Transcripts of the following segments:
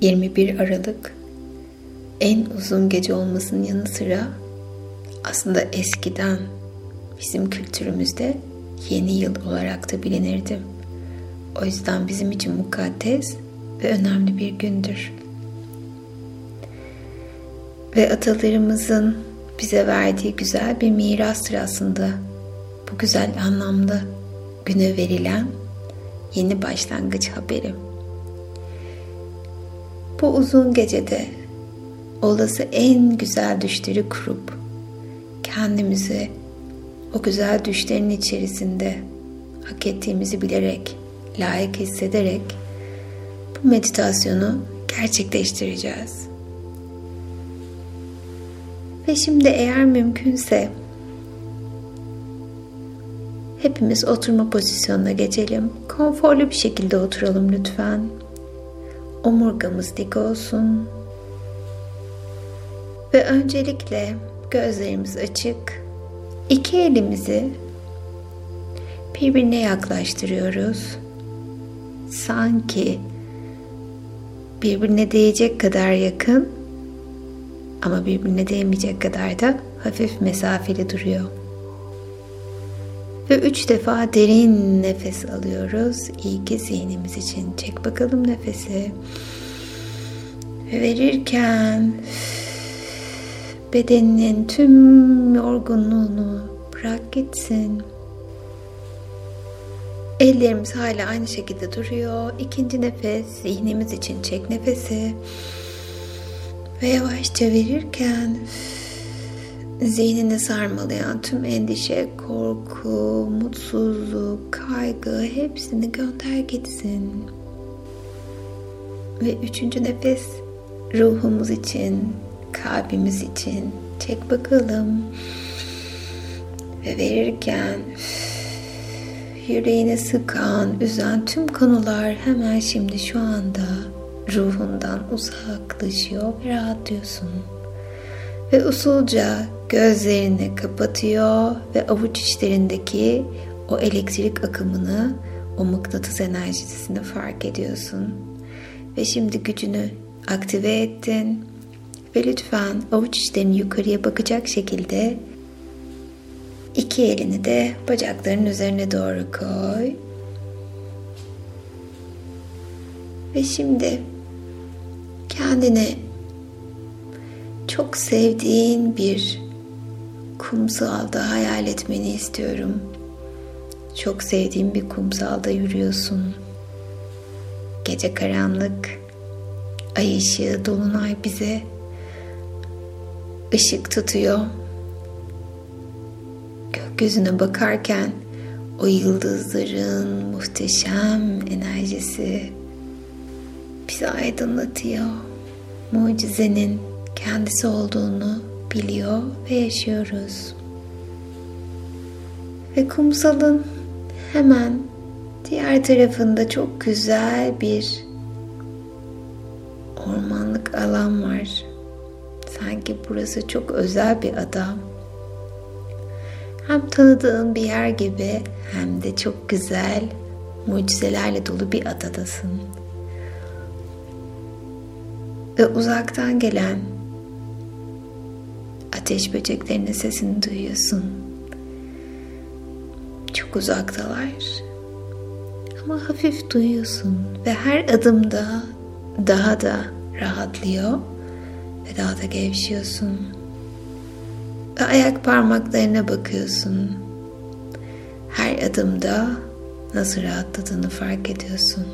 21 Aralık en uzun gece olmasının yanı sıra aslında eskiden bizim kültürümüzde yeni yıl olarak da bilinirdi. O yüzden bizim için mukaddes ve önemli bir gündür. Ve atalarımızın bize verdiği güzel bir mirastır aslında. Bu güzel anlamlı güne verilen yeni başlangıç haberi. Bu uzun gecede olası en güzel düşleri kurup kendimizi o güzel düşlerin içerisinde hak ettiğimizi bilerek, layık hissederek bu meditasyonu gerçekleştireceğiz. Ve şimdi eğer mümkünse hepimiz oturma pozisyonuna geçelim. Konforlu bir şekilde oturalım lütfen. Omurgamız dik olsun. Ve öncelikle gözlerimiz açık. İki elimizi birbirine yaklaştırıyoruz. Sanki birbirine değecek kadar yakın ama birbirine değmeyecek kadar da hafif mesafeli duruyor. Ve üç defa derin nefes alıyoruz. İyi ki zihnimiz için. Çek bakalım nefesi. Ve verirken bedeninin tüm yorgunluğunu bırak gitsin. Ellerimiz hala aynı şekilde duruyor. İkinci nefes zihnimiz için çek nefesi. Ve yavaşça verirken zihnini sarmalayan tüm endişe, korku, mutsuzluk, kaygı hepsini gönder gitsin. Ve üçüncü nefes ruhumuz için, kalbimiz için çek bakalım. Ve verirken yüreğine sıkan, üzen tüm konular hemen şimdi şu anda ruhundan uzaklaşıyor ve rahatlıyorsun. Ve usulca gözlerini kapatıyor ve avuç içlerindeki o elektrik akımını, o mıknatıs enerjisini fark ediyorsun. Ve şimdi gücünü aktive ettin. Ve lütfen avuç içlerini yukarıya bakacak şekilde iki elini de bacakların üzerine doğru koy. Ve şimdi kendine çok sevdiğin bir kumsalda hayal etmeni istiyorum. Çok sevdiğin bir kumsalda yürüyorsun. Gece karanlık, ay ışığı, dolunay bize ışık tutuyor. Gökyüzüne bakarken o yıldızların muhteşem enerjisi bizi aydınlatıyor. Mucizenin kendisi olduğunu biliyor ve yaşıyoruz. Ve kumsalın hemen diğer tarafında çok güzel bir ormanlık alan var. Sanki burası çok özel bir ada. Hem tanıdığın bir yer gibi hem de çok güzel mucizelerle dolu bir adadasın. Ve uzaktan gelen ateş böceklerinin sesini duyuyorsun. Çok uzaktalar. Ama hafif duyuyorsun ve her adımda daha da rahatlıyor ve daha da gevşiyorsun. Ve ayak parmaklarına bakıyorsun. Her adımda nasıl rahatladığını fark ediyorsun.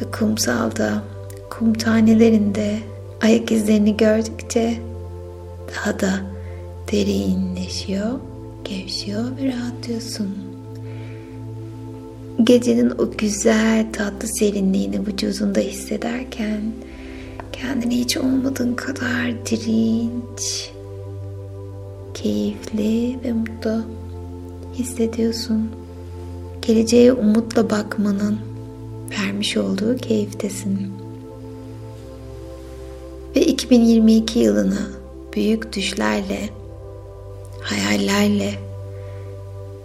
Ve kumsalda, kum tanelerinde ayak izlerini gördükçe daha da derinleşiyor, gevşiyor ve rahatlıyorsun. Gecenin o güzel tatlı serinliğini vücudunda hissederken kendini hiç olmadığın kadar dirinç, keyifli ve mutlu hissediyorsun. Geleceğe umutla bakmanın vermiş olduğu keyiftesin. Ve 2022 yılına büyük düşlerle, hayallerle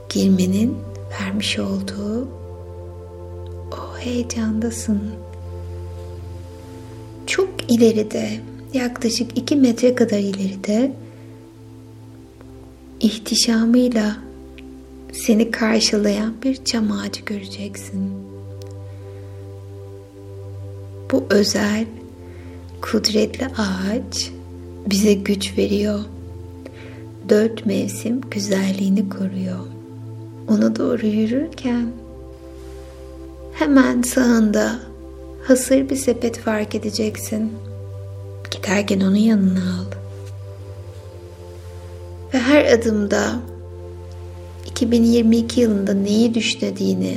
girmenin vermiş olduğu o heyecandasın. çok ileride, yaklaşık 2 metre kadar ileride ihtişamıyla seni karşılayan bir çam ağacı göreceksin. Bu özel, kudretli ağaç bize güç veriyor. Dört mevsim güzelliğini koruyor. Ona doğru yürürken hemen sağında hasır bir sepet fark edeceksin. Giderken onu yanına al. Ve her adımda 2022 yılında neyi düşündüğünü,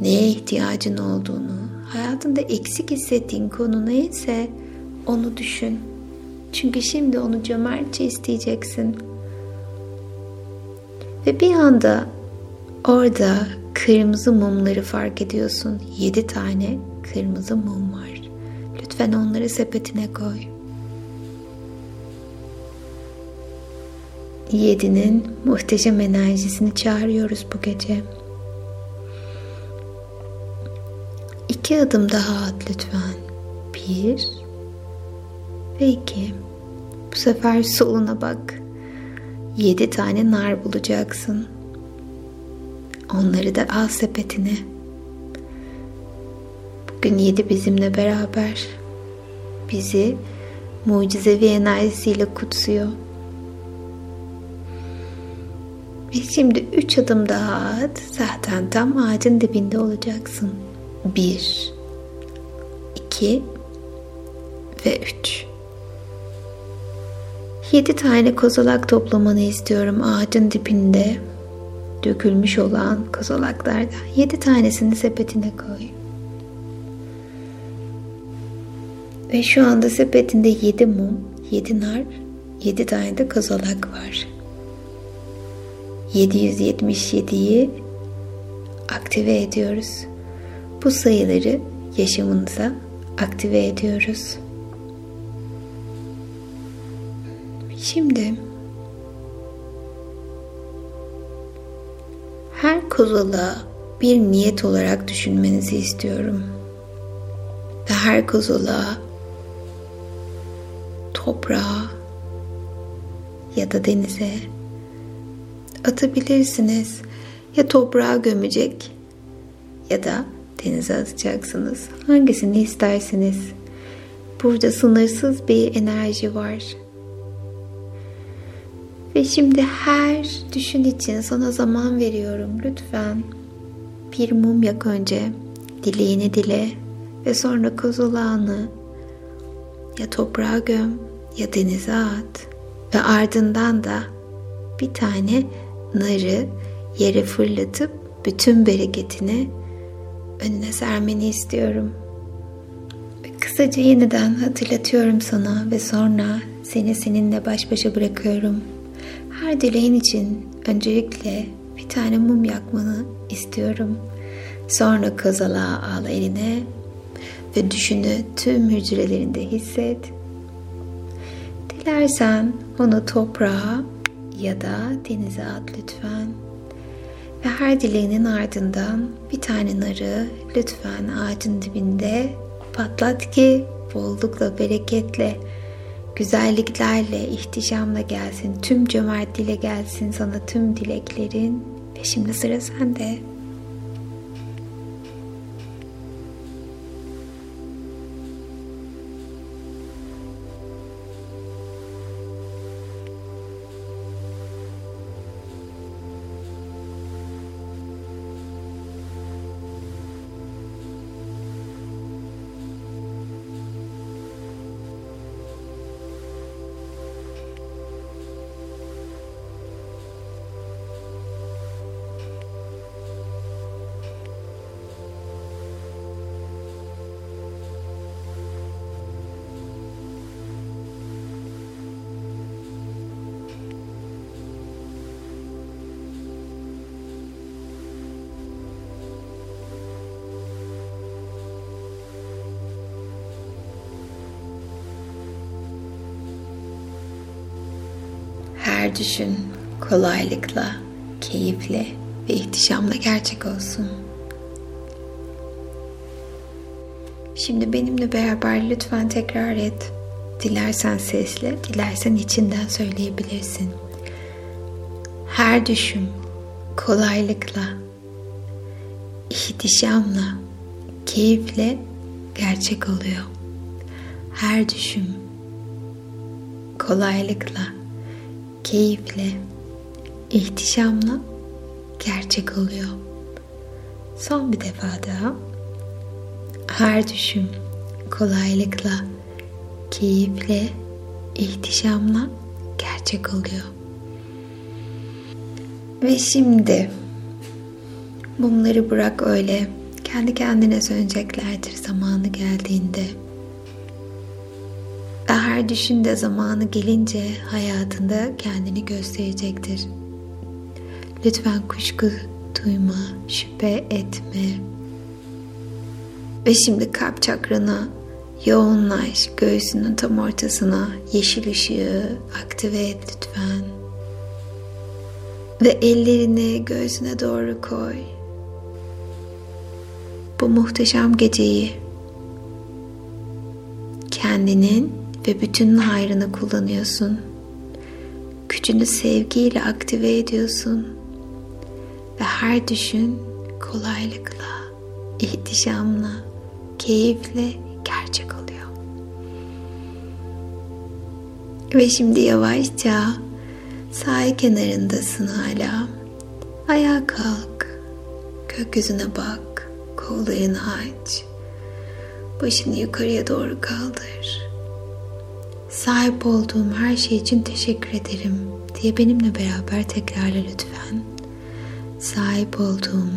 neye ihtiyacın olduğunu, hayatında eksik hissettiğin konu neyse onu düşün. Çünkü şimdi onu cömertçe isteyeceksin. Ve bir anda orada kırmızı mumları fark ediyorsun. Yedi tane kırmızı mum var. Lütfen onları sepetine koy. Yedinin muhteşem enerjisini çağırıyoruz bu gece. İki adım daha at lütfen. Bir ve iki. Bu sefer soluna bak. Yedi tane nar bulacaksın. Onları da al sepetine. Bugün yedi bizimle beraber. Bizi mucizevi enerjisiyle kutsuyor. Ve şimdi üç adım daha at. Zaten tam ağacın dibinde olacaksın. Bir, iki ve üç. Yedi tane kozalak toplamanı istiyorum ağacın dibinde dökülmüş olan kozalaklardan. Yedi tanesini sepetine koy. Ve şu anda sepetinde yedi mum, yedi nar, yedi tane de kozalak var. 777'yi aktive ediyoruz. Bu sayıları yaşamınıza aktive ediyoruz. Şimdi her kozalağı bir niyet olarak düşünmenizi istiyorum. Ve her kozalağı toprağa ya da denize atabilirsiniz. Ya toprağa gömecek ya da denize atacaksınız. Hangisini isterseniz. Burada sınırsız bir enerji var. Ve şimdi her düşün için sana zaman veriyorum lütfen. Bir mum yak önce. Dileğini dile ve sonra kozolağını ya toprağa göm ya denize at. Ve ardından da bir tane narı yere fırlatıp bütün bereketini önüne sermeni istiyorum. Ve kısaca yeniden hatırlatıyorum sana ve sonra seni seninle baş başa bırakıyorum. Her dileğin için öncelikle bir tane mum yakmanı istiyorum. Sonra kozalağı al eline ve düşünü tüm hücrelerinde hisset. Dilersen onu toprağa ya da denize at lütfen. Ve her dileğinin ardından bir tane narı lütfen ağacın dibinde patlat ki bollukla, bereketle, güzelliklerle, ihtişamla gelsin. Tüm cömertliğiyle gelsin sana tüm dileklerin. Ve şimdi sıra sende. Her düşün kolaylıkla, keyifle ve ihtişamla gerçek olsun. Şimdi benimle beraber lütfen tekrar et. Dilersen sesle, dilersen içinden söyleyebilirsin. Her düşüm kolaylıkla, ihtişamla, keyifle gerçek oluyor. Her düşüm kolaylıkla, keyifle, ihtişamla gerçek oluyor. Son bir defa daha. Her düşüm kolaylıkla, keyifle, ihtişamla gerçek oluyor. Ve şimdi mumları bırak öyle. Kendi kendine söneceklerdir zamanı geldiğinde. Her düşünde zamanı gelince hayatında kendini gösterecektir. Lütfen kuşku duyma, şüphe etme. Ve şimdi kalp çakrana yoğunlaş, göğsünün tam ortasına yeşil ışığı aktive et lütfen. Ve ellerini göğsüne doğru koy. Bu muhteşem geceyi kendinin ve bütün hayrını kullanıyorsun. Gücünü sevgiyle aktive ediyorsun. Ve her düşün kolaylıkla, ihtişamla, keyifle gerçek oluyor. Ve şimdi yavaşça sahil kenarındasın hala. Ayağa kalk, gökyüzüne bak, kollarını aç. Başını yukarıya doğru kaldır. Sahip olduğum her şey için teşekkür ederim diye benimle beraber tekrarla lütfen. Sahip olduğum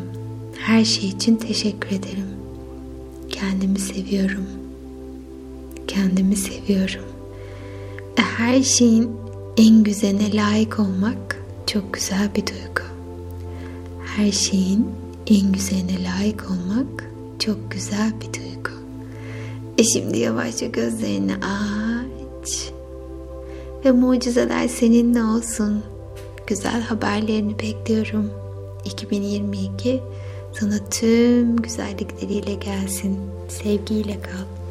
her şey için teşekkür ederim. Kendimi seviyorum. Kendimi seviyorum. Her şeyin en güzeline layık olmak çok güzel bir duygu. Her şeyin en güzeline layık olmak çok güzel bir duygu. E şimdi yavaşça gözlerini aç. Ve mucizeler seninle olsun. Güzel haberlerini bekliyorum. 2022 sana tüm güzellikleriyle gelsin. Sevgiyle kal.